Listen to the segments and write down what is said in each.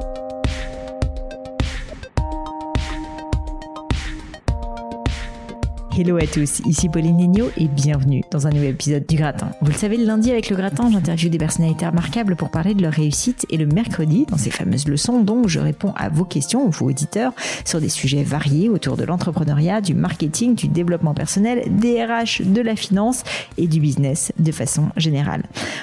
thank you Hello à tous, ici Pauline Nigno et bienvenue dans un nouvel épisode du Gratin. Vous le savez, le lundi avec le Gratin, j'interviewe des personnalités remarquables pour parler de leur réussite et le mercredi, dans ces fameuses leçons, donc je réponds à vos questions, vos auditeurs, sur des sujets variés autour de l'entrepreneuriat, du marketing, du développement personnel, des RH, de la finance et du business de façon générale.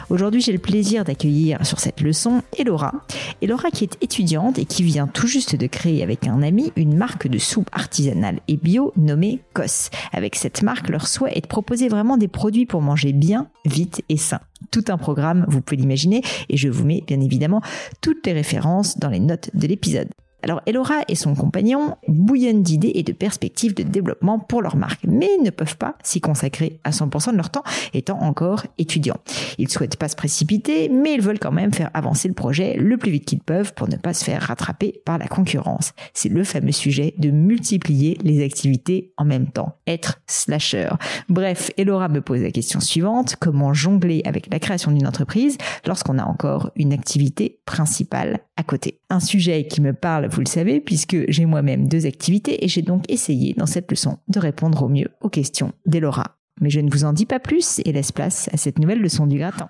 Aujourd'hui, j'ai le plaisir d'accueillir sur cette leçon Elora. Elora qui est étudiante et qui vient tout juste de créer avec un ami une marque de soupe artisanale et bio nommée COS. Avec cette marque, leur souhait est de proposer vraiment des produits pour manger bien, vite et sain. Tout un programme, vous pouvez l'imaginer, et je vous mets bien évidemment toutes les références dans les notes de l'épisode. Alors Elora et son compagnon bouillonnent d'idées et de perspectives de développement pour leur marque, mais ne peuvent pas s'y consacrer à 100% de leur temps étant encore étudiants. Ils souhaitent pas se précipiter, mais ils veulent quand même faire avancer le projet le plus vite qu'ils peuvent pour ne pas se faire rattraper par la concurrence. C'est le fameux sujet de multiplier les activités en même temps, être slasher. Bref, Elora me pose la question suivante, comment jongler avec la création d'une entreprise lorsqu'on a encore une activité principale à côté Un sujet qui me parle vous le savez, puisque j'ai moi-même deux activités et j'ai donc essayé dans cette leçon de répondre au mieux aux questions d'Elora. Mais je ne vous en dis pas plus et laisse place à cette nouvelle leçon du gratin.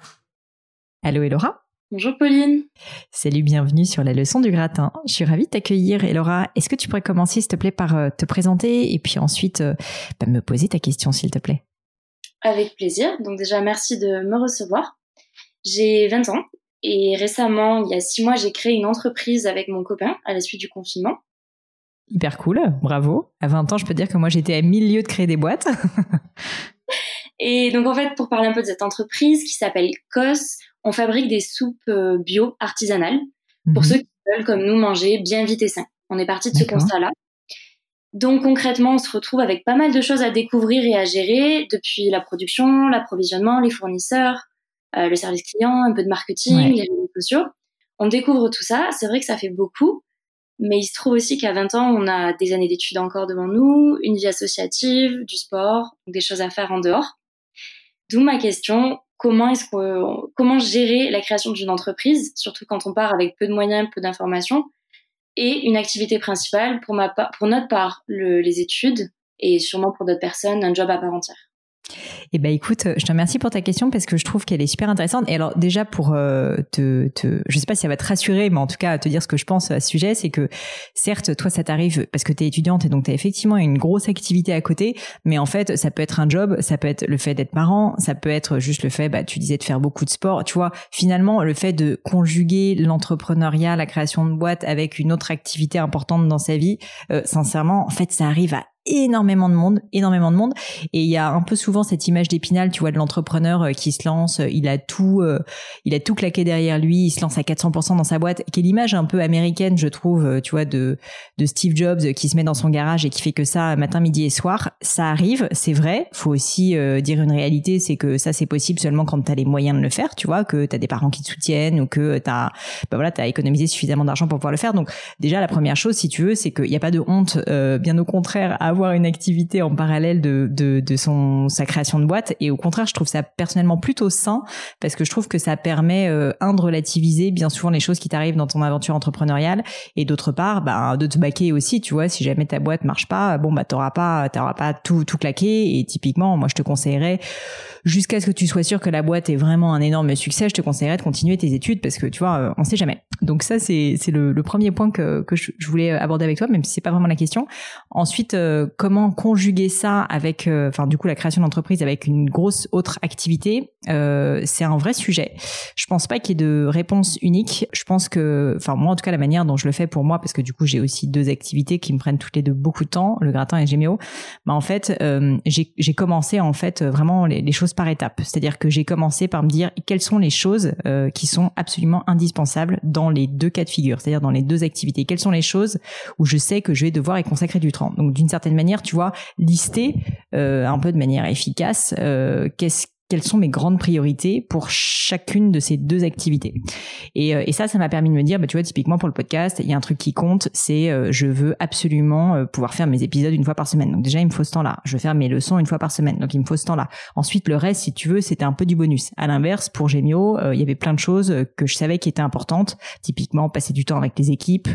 Allô Elora? Bonjour Pauline. Salut, bienvenue sur la leçon du gratin. Je suis ravie de t'accueillir. Elora, est-ce que tu pourrais commencer s'il te plaît par euh, te présenter et puis ensuite euh, bah, me poser ta question s'il te plaît? Avec plaisir. Donc déjà, merci de me recevoir. J'ai 20 ans et récemment, il y a six mois, j'ai créé une entreprise avec mon copain à la suite du confinement. Hyper cool, bravo. À 20 ans, je peux dire que moi, j'étais à mille lieues de créer des boîtes. et donc, en fait, pour parler un peu de cette entreprise qui s'appelle COS, on fabrique des soupes euh, bio artisanales pour mhm. ceux qui veulent, comme nous, manger bien vite et sain. On est parti de ce constat-là. Donc concrètement, on se retrouve avec pas mal de choses à découvrir et à gérer, depuis la production, l'approvisionnement, les fournisseurs, euh, le service client, un peu de marketing, les réseaux sociaux. On découvre tout ça. C'est vrai que ça fait beaucoup, mais il se trouve aussi qu'à 20 ans, on a des années d'études encore devant nous, une vie associative, du sport, des choses à faire en dehors. D'où ma question comment est-ce que comment gérer la création d'une entreprise, surtout quand on part avec peu de moyens, peu d'informations, et une activité principale pour ma pour notre part les études et sûrement pour d'autres personnes un job à part entière? Eh ben écoute, je te remercie pour ta question parce que je trouve qu'elle est super intéressante. Et alors déjà pour euh, te, te, je sais pas si ça va te rassurer, mais en tout cas te dire ce que je pense à ce sujet, c'est que certes toi ça t'arrive parce que tu es étudiante et donc tu as effectivement une grosse activité à côté, mais en fait ça peut être un job, ça peut être le fait d'être parent, ça peut être juste le fait, bah tu disais de faire beaucoup de sport, tu vois. Finalement le fait de conjuguer l'entrepreneuriat, la création de boîte avec une autre activité importante dans sa vie, euh, sincèrement en fait ça arrive à énormément de monde, énormément de monde. Et il y a un peu souvent cette image d'épinal, tu vois, de l'entrepreneur euh, qui se lance, euh, il a tout, euh, il a tout claqué derrière lui, il se lance à 400% dans sa boîte, qui est l'image un peu américaine, je trouve, tu vois, de de Steve Jobs qui se met dans son garage et qui fait que ça matin, midi et soir. Ça arrive, c'est vrai. Faut aussi dire une réalité, c'est que ça c'est possible seulement quand t'as les moyens de le faire, tu vois, que t'as des parents qui te soutiennent ou que t'as, bah voilà, t'as économisé suffisamment d'argent pour pouvoir le faire. Donc déjà la première chose, si tu veux, c'est qu'il n'y a pas de honte, bien au contraire, avoir une activité en parallèle de, de, son sa création de boîte. Et au contraire je trouve ça personnellement plutôt sain parce que je trouve que ça permet euh, un de relativiser bien souvent les choses qui t'arrivent dans ton aventure entrepreneuriale et d'autre part bah, de te baquer aussi tu vois. Si jamais ta boîte marche pas bon bah t'auras pas t'auras pas tout tout claqué. Et typiquement moi je te conseillerais jusqu'à ce que tu sois sûr que la boîte est vraiment un énorme succès je te conseillerais de continuer tes études parce que tu vois euh, on sait jamais. Donc ça c'est c'est le, le, premier point que que je, voulais aborder avec toi même si c'est pas vraiment la question. Ensuite euh, comment conjuguer ça avec, euh, enfin du coup la création d'entreprise avec une grosse autre activité, euh, c'est un vrai sujet. Je pense pas qu'il y ait de réponse unique. Je pense que, enfin moi en tout cas la manière dont je le fais pour moi, parce que du coup j'ai aussi deux activités qui me prennent toutes les deux beaucoup de temps, le gratin et Géméo. Bah en fait euh, j'ai commencé en fait vraiment les, les choses par étapes. C'est-à-dire que j'ai commencé par me dire quelles sont les choses qui sont absolument indispensables dans les deux cas de figure, c'est-à-dire dans les deux activités. Quelles sont les choses où je sais que je vais devoir y consacrer du temps? Donc d'une certaine manière, tu vois, lister euh, un peu de manière efficace euh, qu'est-ce quelles sont mes grandes priorités pour chacune de ces deux activités. Et, euh, et ça, ça m'a permis de me dire, bah, tu vois, typiquement pour le podcast, il y a un truc qui compte, c'est euh, je veux absolument euh, pouvoir faire mes épisodes une fois par semaine. Donc déjà, il me faut ce temps-là. Je veux faire mes leçons une fois par semaine. Donc il me faut ce temps-là. Ensuite, le reste, si tu veux, c'était un peu du bonus. À l'inverse, pour Gemio, il y avait plein de choses que je savais qui étaient importantes. Typiquement, passer du temps avec les équipes,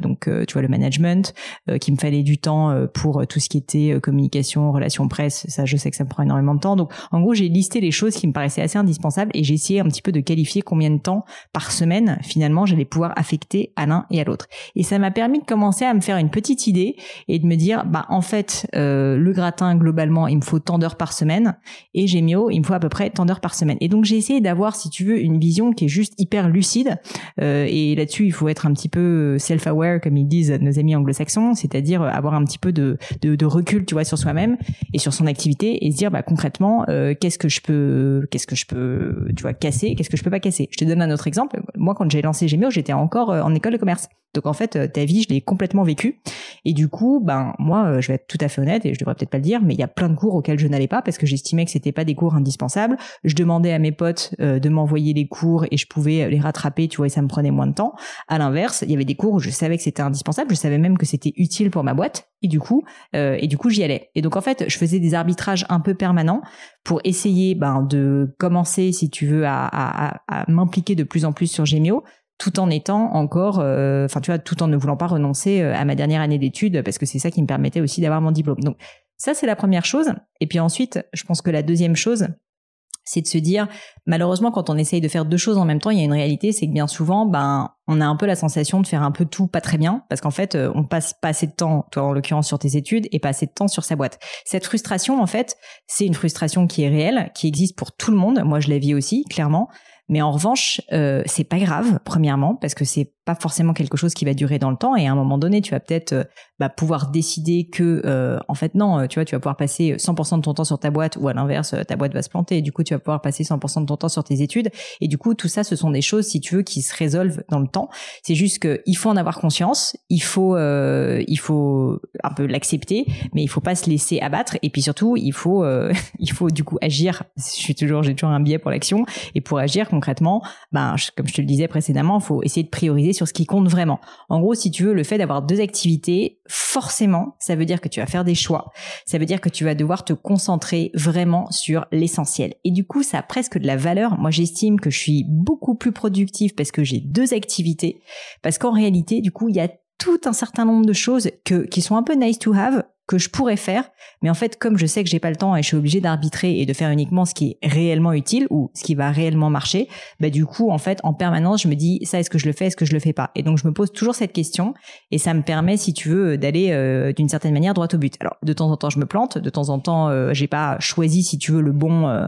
donc tu vois le management, qu'il me fallait du temps pour tout ce qui était communication, relations presse. Ça, je sais que ça me prend énormément de temps. Donc en gros, j'ai listé les choses qui me paraissaient assez indispensables et j'ai essayé un petit peu de qualifier combien de temps par semaine finalement j'allais pouvoir affecter à l'un et à l'autre. Et ça m'a permis de commencer à me faire une petite idée et de me dire bah en fait euh, le gratin globalement il me faut tant d'heures par semaine et Gemio il me faut à peu près tant d'heures par semaine. Et donc j'ai essayé d'avoir si tu veux une vision qui est juste hyper lucide euh, et là-dessus il faut être un petit peu self-aware comme ils disent nos amis anglo-saxons, c'est-à-dire avoir un petit peu de, de, recul tu vois sur soi-même et sur son activité et se dire bah concrètement euh, qu'est-ce que je peux qu'est-ce que je peux tu vois casser qu'est-ce que je peux pas casser je te donne un autre exemple moi quand j'ai lancé Gemio j'étais encore euh, en école de commerce donc en fait, euh, ta vie, je l'ai complètement vécue. Et du coup, ben moi, euh, je vais être tout à fait honnête et je devrais peut-être pas le dire, mais il y a plein de cours auxquels je n'allais pas parce que j'estimais que c'était pas des cours indispensables. Je demandais à mes potes de m'envoyer les cours et je pouvais les rattraper, tu vois, et ça me prenait moins de temps. À l'inverse, il y avait des cours où je savais que c'était indispensable, je savais même que c'était utile pour ma boîte et du coup, et du coup, j'y allais. Et donc en fait, je faisais des arbitrages un peu permanents pour essayer ben, de commencer, si tu veux, à, m'impliquer de plus en plus sur Gemio, tout en étant encore, euh, enfin tu vois, tout en ne voulant pas renoncer euh, à ma dernière année d'études parce que c'est ça qui me permettait aussi d'avoir mon diplôme. Donc ça c'est la première chose. Et puis ensuite, je pense que la deuxième chose, c'est de se dire, malheureusement, quand on essaye de faire deux choses en même temps, il y a une réalité, c'est que bien souvent, ben, on a un peu la sensation de faire un peu tout pas très bien, parce qu'en fait, euh, on passe pas assez de temps, toi en l'occurrence sur tes études, et pas assez de temps sur sa boîte. Cette frustration, en fait, c'est une frustration qui est réelle, qui existe pour tout le monde. Moi, je la vis aussi, clairement. Mais en revanche, euh, c'est pas grave, premièrement, parce que c'est pas forcément quelque chose qui va durer dans le temps. Et à un moment donné, tu vas peut-être euh, bah, pouvoir décider que, euh, en fait, non, tu vois, tu vas pouvoir passer 100% de ton temps sur ta boîte, ou à l'inverse, ta boîte va se planter. Et du coup, tu vas pouvoir passer 100% de ton temps sur tes études. Et du coup, tout ça, ce sont des choses, si tu veux, qui se résolvent dans le temps. C'est juste qu'il faut en avoir conscience. Il faut, euh, il faut un peu l'accepter, mais il faut pas se laisser abattre. Et puis surtout, il faut, euh, il faut du coup agir. Je suis toujours, j'ai toujours un biais pour l'action. Et pour agir concrètement, ben, comme je te le disais précédemment, il faut essayer de prioriser sur ce qui compte vraiment. En gros, si tu veux, le fait d'avoir deux activités, forcément, ça veut dire que tu vas faire des choix. Ça veut dire que tu vas devoir te concentrer vraiment sur l'essentiel. Et du coup, ça a presque de la valeur. Moi, j'estime que je suis beaucoup plus productive parce que j'ai deux activités. Parce qu'en réalité, du coup, il y a tout un certain nombre de choses qui sont un peu nice to have, que je pourrais faire, mais en fait, comme je sais que j'ai pas le temps et je suis obligée d'arbitrer et de faire uniquement ce qui est réellement utile ou ce qui va réellement marcher, bah du coup, en fait, en permanence, je me dis ça, est-ce que je le fais, est-ce que je le fais pas? Et donc, je me pose toujours cette question et ça me permet, si tu veux, d'aller euh, d'une certaine manière droit au but. Alors, de temps en temps, je me plante, de temps en temps, euh, j'ai pas choisi, si tu veux, le bon, euh,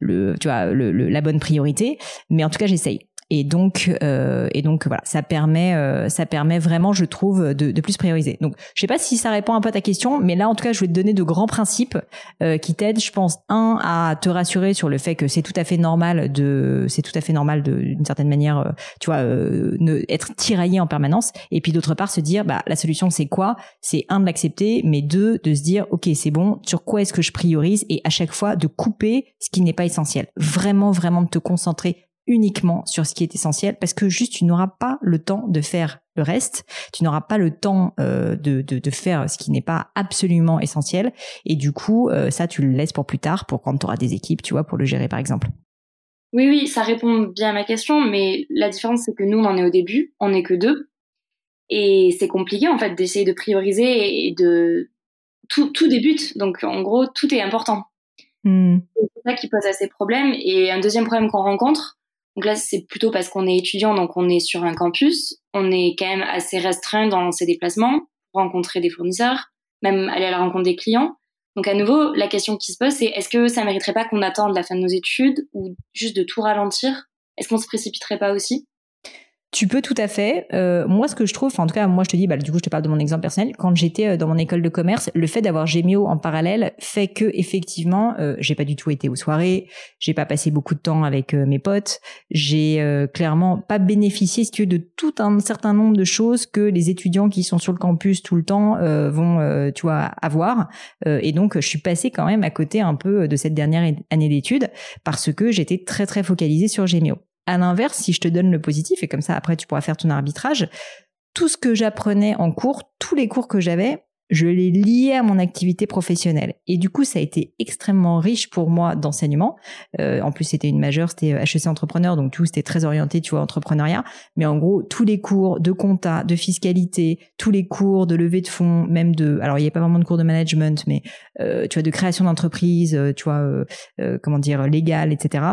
le, tu vois, le, la bonne priorité, mais en tout cas, j'essaye et donc euh, et donc voilà ça permet euh, ça permet vraiment je trouve de, de, plus prioriser. Donc je sais pas si ça répond un peu à ta question mais là en tout cas je vais te donner de grands principes euh, qui t'aident je pense un à te rassurer sur le fait que c'est tout à fait normal de c'est tout à fait normal d'une certaine manière euh, tu vois euh, ne, être tiraillé en permanence. Et puis d'autre part se dire bah la solution c'est quoi? C'est un de l'accepter mais deux de se dire ok c'est bon sur quoi est-ce que je priorise? Et à chaque fois de couper ce qui n'est pas essentiel. Vraiment vraiment de te concentrer uniquement sur ce qui est essentiel parce que juste tu n'auras pas le temps de faire le reste, tu n'auras pas le temps euh, de, de, de, faire ce qui n'est pas absolument essentiel et du coup euh, ça tu le laisses pour plus tard pour quand tu auras des équipes, tu vois, pour le gérer par exemple. Oui, oui, ça répond bien à ma question, mais la différence c'est que nous on en est au début, on n'est que deux et c'est compliqué en fait d'essayer de prioriser et de tout, tout débute, donc en gros tout est important. Hmm. C'est ça qui pose assez problèmes et un deuxième problème qu'on rencontre, donc là, c'est plutôt parce qu'on est étudiant, donc on est sur un campus. On est quand même assez restreint dans ses déplacements, rencontrer des fournisseurs, même aller à la rencontre des clients. Donc à nouveau, la question qui se pose, c'est est-ce que ça mériterait pas qu'on attende la fin de nos études ou juste de tout ralentir? Est-ce qu'on se précipiterait pas aussi? Tu peux tout à fait. Euh, moi, ce que je trouve, en tout cas, moi, je te dis, bah, du coup, je te parle de mon exemple personnel. Quand j'étais euh, dans mon école de commerce, le fait d'avoir Gémio en parallèle fait que, effectivement, euh, j'ai pas du tout été aux soirées, j'ai pas passé beaucoup de temps avec euh, mes potes, j'ai clairement pas bénéficié, ce que de tout un certain nombre de choses que les étudiants qui sont sur le campus tout le temps vont, tu vois, avoir. et donc, je suis passée quand même à côté un peu de cette dernière année d'études parce que j'étais très très focalisée sur Gémio. À l'inverse, si je te donne le positif, et comme ça après tu pourras faire ton arbitrage, tout ce que j'apprenais en cours, tous les cours que j'avais, je les liais à mon activité professionnelle. Et du coup, ça a été extrêmement riche pour moi d'enseignement. Euh, en plus, c'était une majeure, c'était HEC entrepreneur, donc tout c'était très orienté, tu vois, entrepreneuriat. Mais en gros, tous les cours de compta, de fiscalité, tous les cours de levée de fonds, même de, alors il n'y a pas vraiment de cours de management, mais euh, tu vois, de création d'entreprise, euh, tu vois, euh, comment dire, légal, etc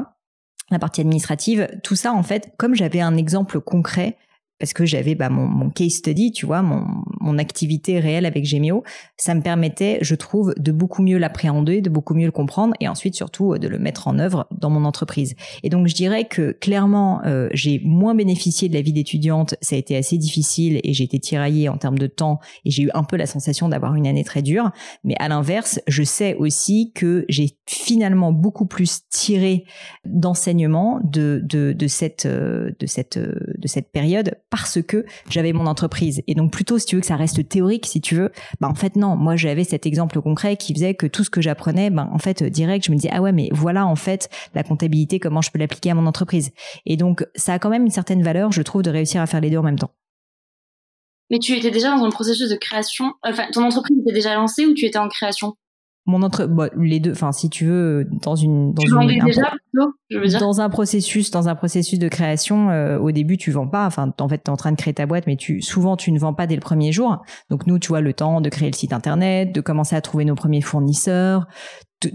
la partie administrative, tout ça en fait, comme j'avais un exemple concret, parce que j'avais bah, mon, mon, case study, tu vois, mon, mon activité réelle avec Gemio, ça me permettait, je trouve, de beaucoup mieux l'appréhender, de beaucoup mieux le comprendre et ensuite surtout de le mettre en œuvre dans mon entreprise. Et donc je dirais que clairement, euh, j'ai moins bénéficié de la vie d'étudiante, ça a été assez difficile et j'ai été tiraillée en termes de temps et j'ai eu un peu la sensation d'avoir une année très dure. Mais à l'inverse, je sais aussi que j'ai finalement beaucoup plus tiré d'enseignement de, de, de cette, euh, de cette, euh, de cette période parce que j'avais mon entreprise. Et donc plutôt, si tu veux que ça reste théorique, si tu veux, bah en fait non. Moi, j'avais cet exemple concret qui faisait que tout ce que j'apprenais, ben en fait direct, je me disais ah ouais, mais voilà en fait la comptabilité, comment je peux l'appliquer à mon entreprise. Et donc ça a quand même une certaine valeur, je trouve, de réussir à faire les deux en même temps. Mais tu étais déjà dans un processus de création. Enfin, ton entreprise était déjà lancée ou tu étais en création? Mon entre bah, les deux enfin si tu veux dans une dans une, un, déjà je veux dire? dans un processus dans un processus de création euh, au début tu vends pas enfin en fait tu es en train de créer ta boîte mais tu souvent tu ne vends pas dès le premier jour donc nous tu vois le temps de créer le site internet de commencer à trouver nos premiers fournisseurs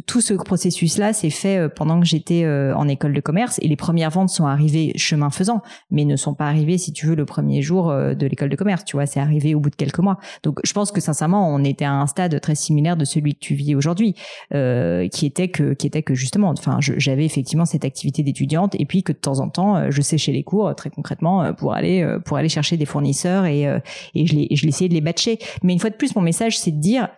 tout ce processus-là s'est fait euh, pendant que j'étais euh, en école de commerce et les premières ventes sont arrivées chemin faisant, mais ne sont pas arrivées, si tu veux, le premier jour euh, de l'école de commerce. Tu vois, c'est arrivé au bout de quelques mois. Donc, je pense que sincèrement, on était à un stade très similaire de celui que tu vis aujourd'hui, euh, qui était que, qui était que justement, enfin, j'avais effectivement cette activité d'étudiante et puis que de temps en temps, je séchais les cours très concrètement pour aller pour aller chercher des fournisseurs et et je les je l'essayais de les batcher. Mais une fois de plus, mon message, c'est de dire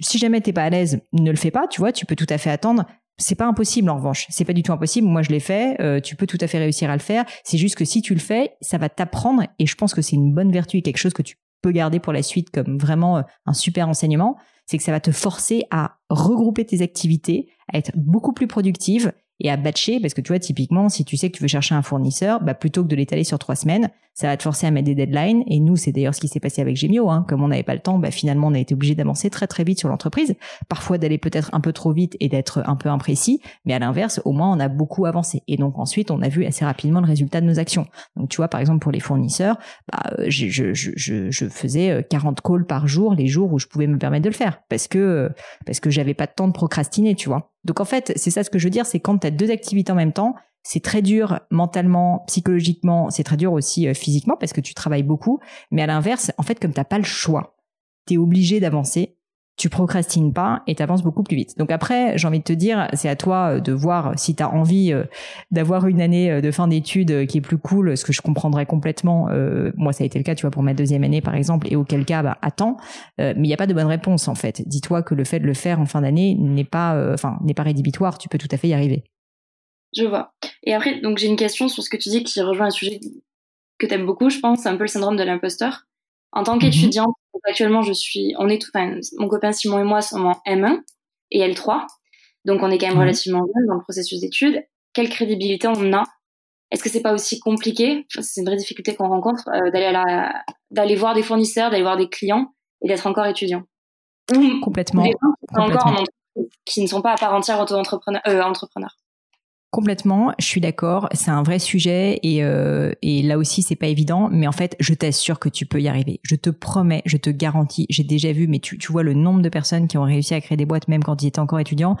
si jamais t'es pas à l'aise, ne le fais pas, tu vois, tu peux tout à fait attendre. C'est pas impossible en revanche, c'est pas du tout impossible. Moi, je l'ai fait, euh, tu peux tout à fait réussir à le faire. C'est juste que si tu le fais, ça va t'apprendre et je pense que c'est une bonne vertu et quelque chose que tu peux garder pour la suite comme vraiment euh, un super enseignement, c'est que ça va te forcer à regrouper tes activités, à être beaucoup plus productive et à batcher parce que tu vois typiquement si tu sais que tu veux chercher un fournisseur bah plutôt que de l'étaler sur trois semaines ça va te forcer à mettre des deadlines. Et nous c'est d'ailleurs ce qui s'est passé avec Gemio hein. comme on n'avait pas le temps bah finalement on a été obligé d'avancer très très vite sur l'entreprise. Parfois d'aller peut-être un peu trop vite et d'être un peu imprécis. Mais à l'inverse au moins on a beaucoup avancé. Et donc ensuite on a vu assez rapidement le résultat de nos actions. Donc tu vois par exemple pour les fournisseurs bah, je, je, je, je faisais 40 euh, calls par jour les jours où je pouvais me permettre de le faire. Parce que parce que j'avais pas de temps de procrastiner tu vois. Donc en fait, c'est ça ce que je veux dire, c'est quand tu as deux activités en même temps, c'est très dur mentalement, psychologiquement, c'est très dur aussi euh, physiquement parce que tu travailles beaucoup, mais à l'inverse, en fait comme t'as pas le choix, tu es obligé d'avancer tu procrastines pas et tu avances beaucoup plus vite. Donc après, j'ai envie de te dire, c'est à toi euh, de voir si tu as envie euh, d'avoir une année euh, de fin d'études qui est plus cool, ce que je comprendrais complètement. moi, ça a été le cas, tu vois, pour ma deuxième année, par exemple, et auquel cas, bah, attends. mais il n'y a pas de bonne réponse, en fait. Dis-toi que le fait de le faire en fin d'année n'est pas, enfin, n'est pas rédhibitoire. Tu peux tout à fait y arriver. Je vois. Et après, donc j'ai une question sur ce que tu dis qui rejoint un sujet que tu aimes beaucoup, je pense, c'est un peu le syndrome de l'imposteur. En tant mhm. qu'étudiante, actuellement, je suis, on est tout, enfin, mon copain Simon et moi sommes en M1 et L3. Donc, on est quand même relativement jeune dans le processus d'études. Quelle crédibilité on a? Est-ce que c'est pas aussi compliqué? C'est une vraie difficulté qu'on rencontre euh, d'aller la... d'aller voir des fournisseurs, d'aller voir des clients et d'être encore étudiant. complètement. qui ne sont pas à part entière auto-entrepreneurs. Euh, entrepreneurs. Complètement, je suis d'accord. C'est un vrai sujet et, euh, et là aussi c'est pas évident, mais en fait je t'assure que tu peux y arriver. Je te promets, je te garantis. J'ai déjà vu, mais tu, tu vois le nombre de personnes qui ont réussi à créer des boîtes même quand ils étaient encore étudiants.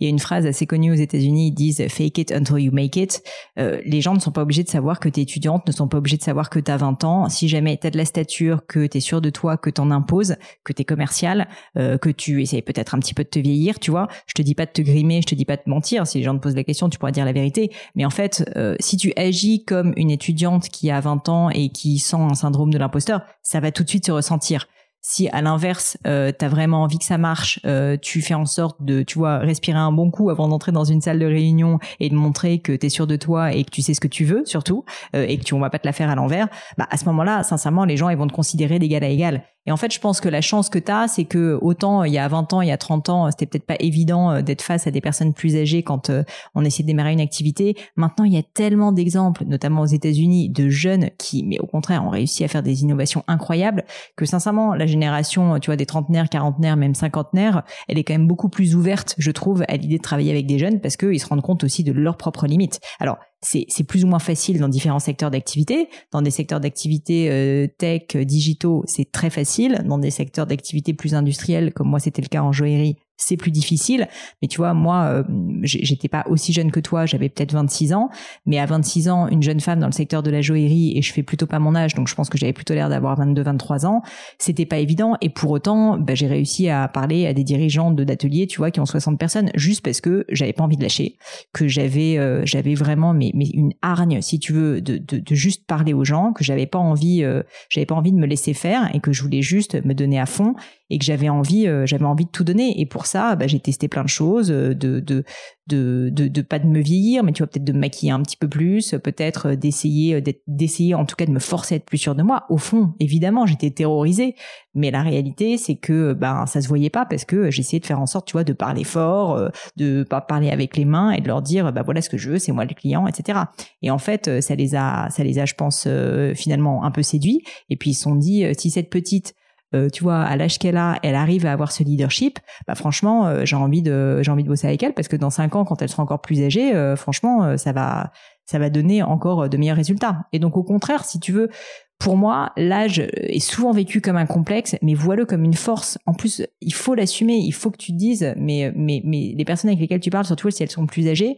Il y a une phrase assez connue aux États-Unis, ils disent "Fake it until you make it". Euh, les gens ne sont pas obligés de savoir que tu es étudiante, ne sont pas obligés de savoir que tu as 20 ans. Si jamais tu as de la stature, que tu es sûr de toi, que t'en imposes, que tu es commercial, euh, que tu essayes peut-être un petit peu de te vieillir, tu vois. Je te dis pas de te grimer, je te dis pas de mentir. Si les gens te posent la question, tu pourrais dire la vérité. Mais en fait, euh, si tu agis comme une étudiante qui a 20 ans et qui sent un syndrome de l'imposteur, ça va tout de suite se ressentir. Si à l'inverse, euh, tu as vraiment envie que ça marche, euh, tu fais en sorte de, tu vois, respirer un bon coup avant d'entrer dans une salle de réunion et de montrer que tu es sûr de toi et que tu sais ce que tu veux surtout euh, et que tu on va pas te la faire à l'envers, bah à ce moment-là, sincèrement, les gens ils vont te considérer d'égal à égal. Et en fait, je pense que la chance que tu as, c'est que autant il y a 20 ans, il y a 30 ans, c'était peut-être pas évident euh, d'être face à des personnes plus âgées quand euh, on essayait de démarrer une activité. Maintenant, il y a tellement d'exemples, notamment aux États-Unis, de jeunes qui, mais au contraire, ont réussi à faire des innovations incroyables que sincèrement, la génération, tu vois, des trentenaires, quarantenaires, même cinquantenaires, elle est quand même beaucoup plus ouverte, je trouve, à l'idée de travailler avec des jeunes parce qu'ils se rendent compte aussi de leurs propres limites. Alors, c'est plus ou moins facile dans différents secteurs d'activité. Dans des secteurs d'activité euh, tech, euh, digitaux, c'est très facile. Dans des secteurs d'activité plus industriels, comme moi c'était le cas en joaillerie, c'est plus difficile. Mais tu vois, moi, euh, j'étais pas aussi jeune que toi, j'avais peut-être 26 ans, mais à 26 ans, une jeune femme dans le secteur de la joaillerie, et je fais plutôt pas mon âge, donc je pense que j'avais plutôt l'air d'avoir 22, 23 ans, c'était pas évident. Et pour autant, bah, j'ai réussi à parler à des dirigeants d'ateliers, tu vois, qui ont 60 personnes, juste parce que j'avais pas envie de lâcher, que j'avais, euh, vraiment, mais, une hargne, si tu veux, de, de, juste parler aux gens, que j'avais pas envie, euh, pas envie de me laisser faire, et que je voulais juste me donner à fond et que j'avais envie, euh, j'avais envie de tout donner. Et pour ça, bah, j'ai testé plein de choses, euh, de, de, de, de, pas de me vieillir, mais tu vois peut-être de me maquiller un petit peu plus, peut-être d'essayer, d'essayer en tout cas de me forcer à être plus sûr de moi. Au fond, évidemment, j'étais terrorisée, mais la réalité, c'est que ben ça se voyait pas parce que j'essayais de faire en sorte, tu vois, de parler fort, euh, de pas parler avec les mains et de leur dire, bah voilà ce que je veux, c'est moi le client, etc. Et en fait, ça les a, ça les a, je pense, finalement un peu séduits. Et puis ils se sont dit, si cette petite euh, tu vois, à l'âge qu'elle a, elle arrive à avoir ce leadership, bah franchement, euh, j'ai envie de j'ai envie de bosser avec elle parce que dans cinq ans, quand elle sera encore plus âgée, euh, franchement, ça va ça va donner encore de meilleurs résultats. Et donc au contraire, si tu veux, pour moi, l'âge est souvent vécu comme un complexe, mais vois-le comme une force. En plus, il faut l'assumer, il faut que tu te dises, mais, mais, mais les personnes avec lesquelles tu parles, surtout si elles sont plus âgées,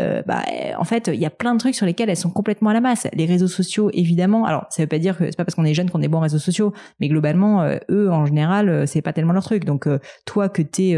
euh, bah, en fait, il y a plein de trucs sur lesquels elles sont complètement à la masse. Les réseaux sociaux, évidemment. Alors, ça veut pas dire que c'est pas parce qu'on est jeune qu'on est bon réseaux sociaux, mais globalement, euh, eux, en général, euh, c'est pas tellement leur truc. Donc, toi, que t'es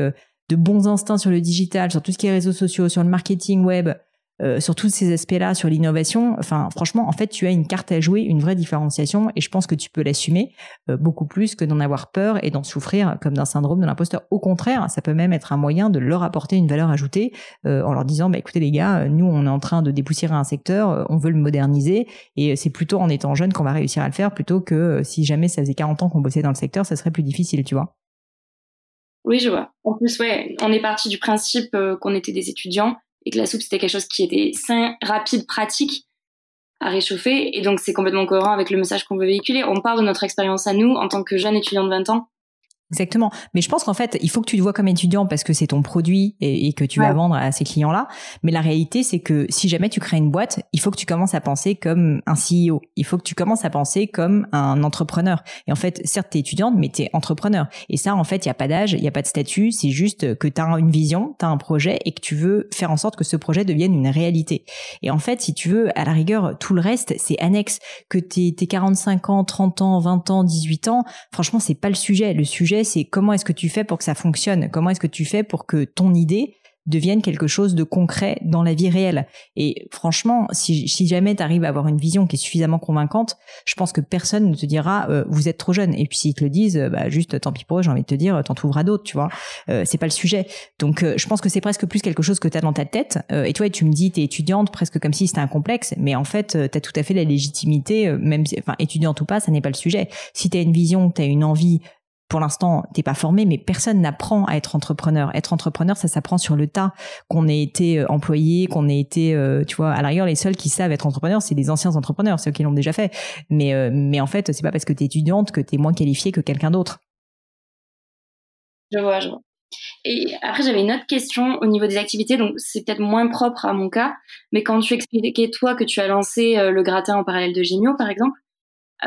de bons instincts sur le digital, sur tout ce qui est réseaux sociaux, sur le marketing web, euh, sur tous ces aspects-là, sur l'innovation, enfin franchement, en fait, tu as une carte à jouer, une vraie différenciation, et je pense que tu peux l'assumer euh, beaucoup plus que d'en avoir peur et d'en souffrir comme d'un syndrome de l'imposteur. Au contraire, ça peut même être un moyen de leur apporter une valeur ajoutée euh, en leur disant, bah, écoutez les gars, nous on est en train de dépoussiérer un secteur, on veut le moderniser, et c'est plutôt en étant jeune qu'on va réussir à le faire, plutôt que si jamais ça faisait 40 ans qu'on bossait dans le secteur, ça serait plus difficile, tu vois. Oui, je vois. En plus, ouais, on est parti du principe qu'on était des étudiants et que la soupe c'était quelque chose qui était sain, rapide, pratique à réchauffer et donc c'est complètement cohérent avec le message qu'on veut véhiculer. On part de notre expérience à nous en tant que jeune étudiant de 20 ans Exactement. Mais je pense qu'en fait, il faut que tu te vois comme étudiant parce que c'est ton produit et, que tu vas vendre à ces clients-là. Mais la réalité, c'est que si jamais tu crées une boîte, il faut que tu commences à penser comme un CEO. Il faut que tu commences à penser comme un entrepreneur. Et en fait, certes, t'es étudiante, mais t'es entrepreneur. Et ça, en fait, il y a pas d'âge, il y a pas de statut. C'est juste que tu as une vision, tu as un projet et que tu veux faire en sorte que ce projet devienne une réalité. Et en fait, si tu veux, à la rigueur, tout le reste, c'est annexe. Que t'es 45 ans, 30 ans, 20 ans, 18 ans, franchement, c'est pas le sujet. Le sujet, c'est comment est-ce que tu fais pour que ça fonctionne? Comment est-ce que tu fais pour que ton idée devienne quelque chose de concret dans la vie réelle? Et franchement, si, jamais tu arrives à avoir une vision qui est suffisamment convaincante, je pense que personne ne te dira euh, vous êtes trop jeune. Et puis s'ils te le disent, bah juste tant pis pour eux, j'ai envie de te dire, t'en trouveras d'autres, tu vois. Euh, c'est pas le sujet. Donc euh, je pense que c'est presque plus quelque chose que tu as dans ta tête. et toi, tu me dis t'es étudiante presque comme si c'était un complexe, mais en fait, tu as tout à fait la légitimité, même enfin étudiante ou pas, ça n'est pas le sujet. Si tu as une vision, tu as une envie pour l'instant, t'es pas formé, mais personne n'apprend à être entrepreneur. Être entrepreneur, ça s'apprend sur le tas. Qu'on ait été euh, employé, qu'on ait été, euh, tu vois, à l'arrière, les seuls qui savent être entrepreneur, c'est des anciens entrepreneurs, ceux qui l'ont déjà fait. Mais, euh, mais en fait, c'est pas parce que t'es étudiante que t'es moins qualifié que quelqu'un d'autre. Je vois, je vois. Et après, j'avais une autre question au niveau des activités, donc c'est peut-être moins propre à mon cas, mais quand tu expliquais toi que tu as lancé le gratin en parallèle de Gémio, par exemple,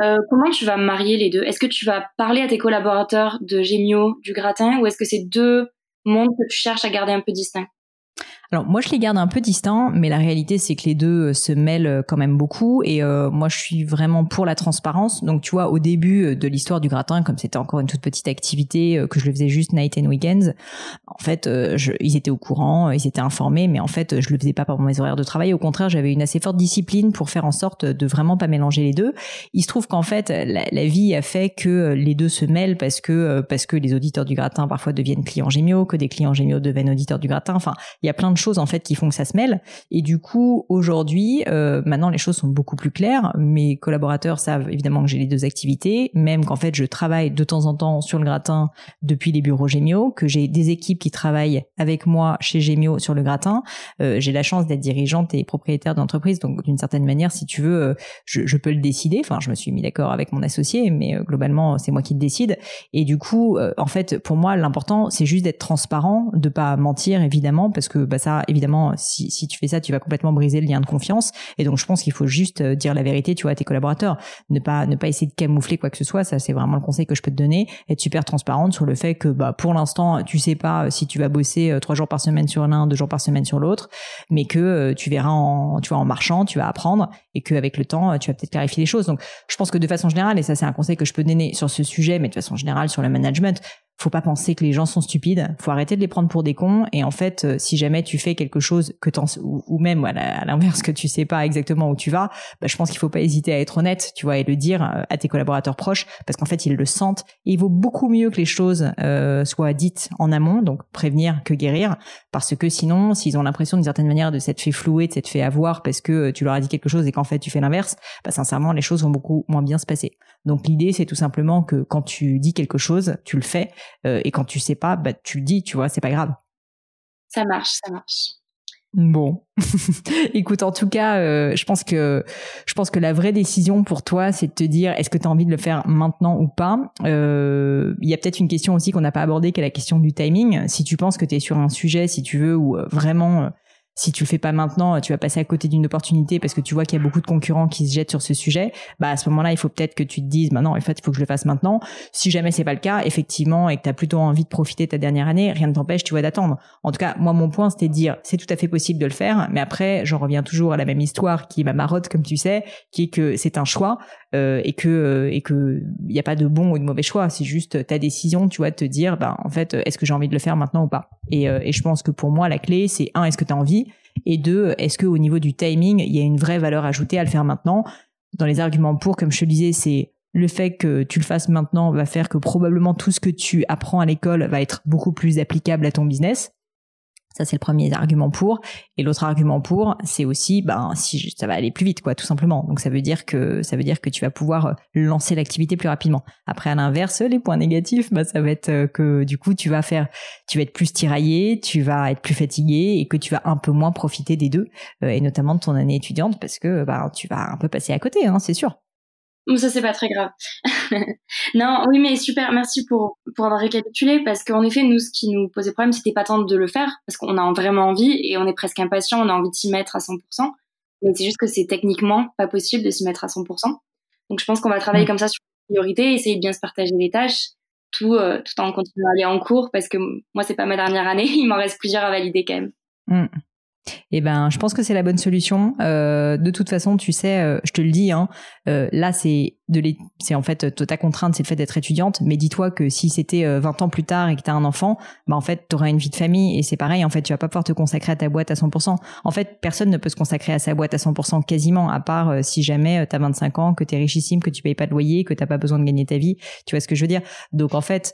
euh, comment tu vas marier les deux? Est-ce que tu vas parler à tes collaborateurs de Gémio, du gratin, ou est-ce que c'est deux mondes que tu cherches à garder un peu distincts? Alors moi je les garde un peu distants, mais la réalité c'est que les deux euh, se mêlent euh, quand même beaucoup. Et euh, moi je suis vraiment pour la transparence. Donc tu vois au début de l'histoire du gratin, comme c'était encore une toute petite activité que je le faisais juste night and weekends, en fait je, ils étaient au courant, ils étaient informés, mais en fait je le faisais pas pendant mes horaires de travail. Au contraire j'avais une assez forte discipline pour faire en sorte de vraiment pas mélanger les deux. Il se trouve qu'en fait la, vie a fait que les deux se mêlent parce que parce que les auditeurs du gratin parfois deviennent clients gémiaux, que des clients gémiaux deviennent auditeurs du gratin. Enfin il y a plein de choses en fait qui font que ça se mêle. Et du coup, aujourd'hui, euh, maintenant les choses sont beaucoup plus claires. Mes collaborateurs savent évidemment que j'ai les deux activités, même qu'en fait je travaille de temps en temps sur le gratin depuis les bureaux Gémio, que j'ai des équipes qui travaillent avec moi chez Gémio sur le gratin. Euh, j'ai la chance d'être dirigeante et propriétaire d'entreprise, donc d'une certaine manière, si tu veux, euh, je, peux le décider. Enfin, je me suis mis d'accord avec mon associé, mais globalement, c'est moi qui le décide. Et du coup, en fait, pour moi, l'important, c'est juste d'être transparent, de pas mentir évidemment, parce que bah, ça, évidemment, si, si tu fais ça, tu vas complètement briser le lien de confiance. Et donc, je pense qu'il faut juste euh, dire la vérité, tu vois, à tes collaborateurs. Ne pas, ne pas essayer de camoufler quoi que ce soit. Ça, c'est vraiment le conseil que je peux te donner. Être super transparente sur le fait que, bah, pour l'instant, tu sais pas euh, si tu vas bosser euh, trois jours par semaine sur l'un, deux jours par semaine sur l'autre, mais que tu verras en, tu vois, en marchant, tu vas apprendre et qu'avec le temps, tu vas peut-être clarifier les choses. Donc, je pense que de façon générale, et ça, c'est un conseil que je peux donner sur ce sujet, mais de façon générale sur le management, faut pas penser que les gens sont stupides. Faut arrêter de les prendre pour des cons. Et en fait, euh, si jamais tu fais quelque chose que t'en, ou, même à l'inverse que tu sais pas exactement où tu vas, bah, je pense qu'il faut pas hésiter à être honnête, tu vois, et le dire euh, à tes collaborateurs proches, parce qu'en fait ils le sentent. Et il vaut beaucoup mieux que les choses euh, soient dites en amont, donc prévenir que guérir, parce que sinon, s'ils ont l'impression d'une certaine manière de s'être fait flouer, de s'être fait avoir parce que tu leur as dit quelque chose et qu'en fait tu fais l'inverse, bah sincèrement les choses vont beaucoup moins bien se passer. Donc l'idée c'est tout simplement que quand tu dis quelque chose, tu le fais euh, et quand tu sais pas, bah tu le dis, tu vois, c'est pas grave. Ça marche, ça marche. Bon, écoute, en tout cas, euh, je pense que je pense que la vraie décision pour toi, c'est de te dire est-ce que tu as envie de le faire maintenant ou pas? Euh, il y a peut-être une question aussi qu'on n'a pas abordée, qui est la question du timing. Si tu penses que tu es sur un sujet, si tu veux, ou vraiment si tu le fais pas maintenant, tu vas passer à côté d'une opportunité parce que tu vois qu'il y a beaucoup de concurrents qui se jettent sur ce sujet. Bah à ce moment-là, il faut peut-être que tu te dises, bah non, en fait, il faut que je le fasse maintenant. Si jamais c'est pas le cas, effectivement, et que tu as plutôt envie de profiter de ta dernière année, rien ne t'empêche, tu vois, d'attendre. En tout cas, moi, mon point, c'était de dire, c'est tout à fait possible de le faire, mais après, j'en reviens toujours à la même histoire qui est ma marotte, comme tu sais, qui est que c'est un choix euh, et que euh, et que il y a pas de bon ou de mauvais choix. C'est juste ta décision, tu vois, de te dire, bah en fait, est-ce que j'ai envie de le faire maintenant ou pas? Et, euh, et je pense que pour moi, la clé, c'est un, est-ce que tu as envie? Et deux, est-ce que au niveau du timing, il y a une vraie valeur ajoutée à le faire maintenant? Dans les arguments pour, comme je te disais, c'est le fait que tu le fasses maintenant va faire que probablement tout ce que tu apprends à l'école va être beaucoup plus applicable à ton business. Ça, c'est le premier argument pour. Et l'autre argument pour, c'est aussi, ben, si ça va aller plus vite, quoi, tout simplement. Donc, ça veut dire que, ça veut dire que tu vas pouvoir euh, lancer l'activité plus rapidement. Après, à l'inverse, les points négatifs, ben, ça va être euh, que, du coup, tu vas faire, tu vas être plus tiraillé, tu vas être plus fatigué et que tu vas un peu moins profiter des deux, euh, et notamment de ton année étudiante parce que, ben, tu vas un peu passer à côté, hein, c'est sûr. Ça, c'est pas très grave. non, oui, mais super. Merci pour, pour avoir récapitulé parce qu'en effet, nous, ce qui nous posait problème, c'était pas tant de le faire parce qu'on a vraiment envie et on est presque impatient, on a envie de s'y mettre à 100%. Mais c'est juste que c'est techniquement pas possible de s'y mettre à 100%. Donc, je pense qu'on va travailler mm. comme ça sur les priorités, essayer de bien se partager les tâches, tout, euh, tout en continuant à aller en cours parce que moi, c'est pas ma dernière année. Il m'en reste plusieurs à valider quand même. Mm. Eh ben, je pense que c'est la bonne solution. Euh, de toute façon, tu sais, euh, je te le dis, hein, euh, là, c'est de c'est en fait ta contrainte, c'est le fait d'être étudiante. Mais dis-toi que si c'était 20 ans plus tard et que tu as un enfant, bah en fait, tu auras une vie de famille et c'est pareil. En fait, tu vas pas pouvoir te consacrer à ta boîte à 100%. En fait, personne ne peut se consacrer à sa boîte à 100% quasiment, à part si jamais tu as 25 ans, que tu es richissime, que tu payes pas de loyer, que t'as pas besoin de gagner ta vie. Tu vois ce que je veux dire? Donc en fait,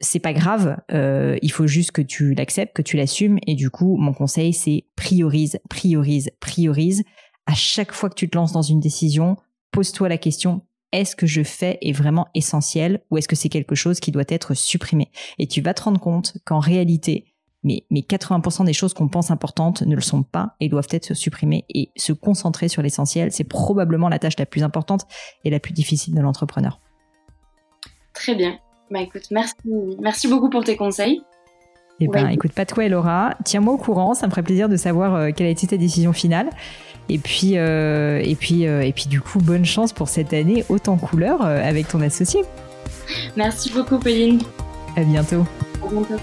c'est pas grave, euh, il faut juste que tu l'acceptes, que tu l'assumes. Et du coup, mon conseil, c'est priorise, priorise, priorise. À chaque fois que tu te lances dans une décision, pose-toi la question est-ce que je fais est vraiment essentiel ou est-ce que c'est quelque chose qui doit être supprimé? Et tu vas te rendre compte qu'en réalité, mais, mais 80% des choses qu'on pense importantes ne le sont pas et doivent être supprimées. Et se concentrer sur l'essentiel, c'est probablement la tâche la plus importante et la plus difficile de l'entrepreneur. Très bien. Bah écoute, merci, merci beaucoup pour tes conseils. Eh ben, écoute, pas de quoi, Laura. Tiens-moi au courant, ça me ferait plaisir de savoir euh, quelle a été ta décision finale. Et puis, euh, et puis, euh, et puis, du coup, bonne chance pour cette année autant couleur avec ton associé. Merci beaucoup, Pauline. À bientôt. À bientôt.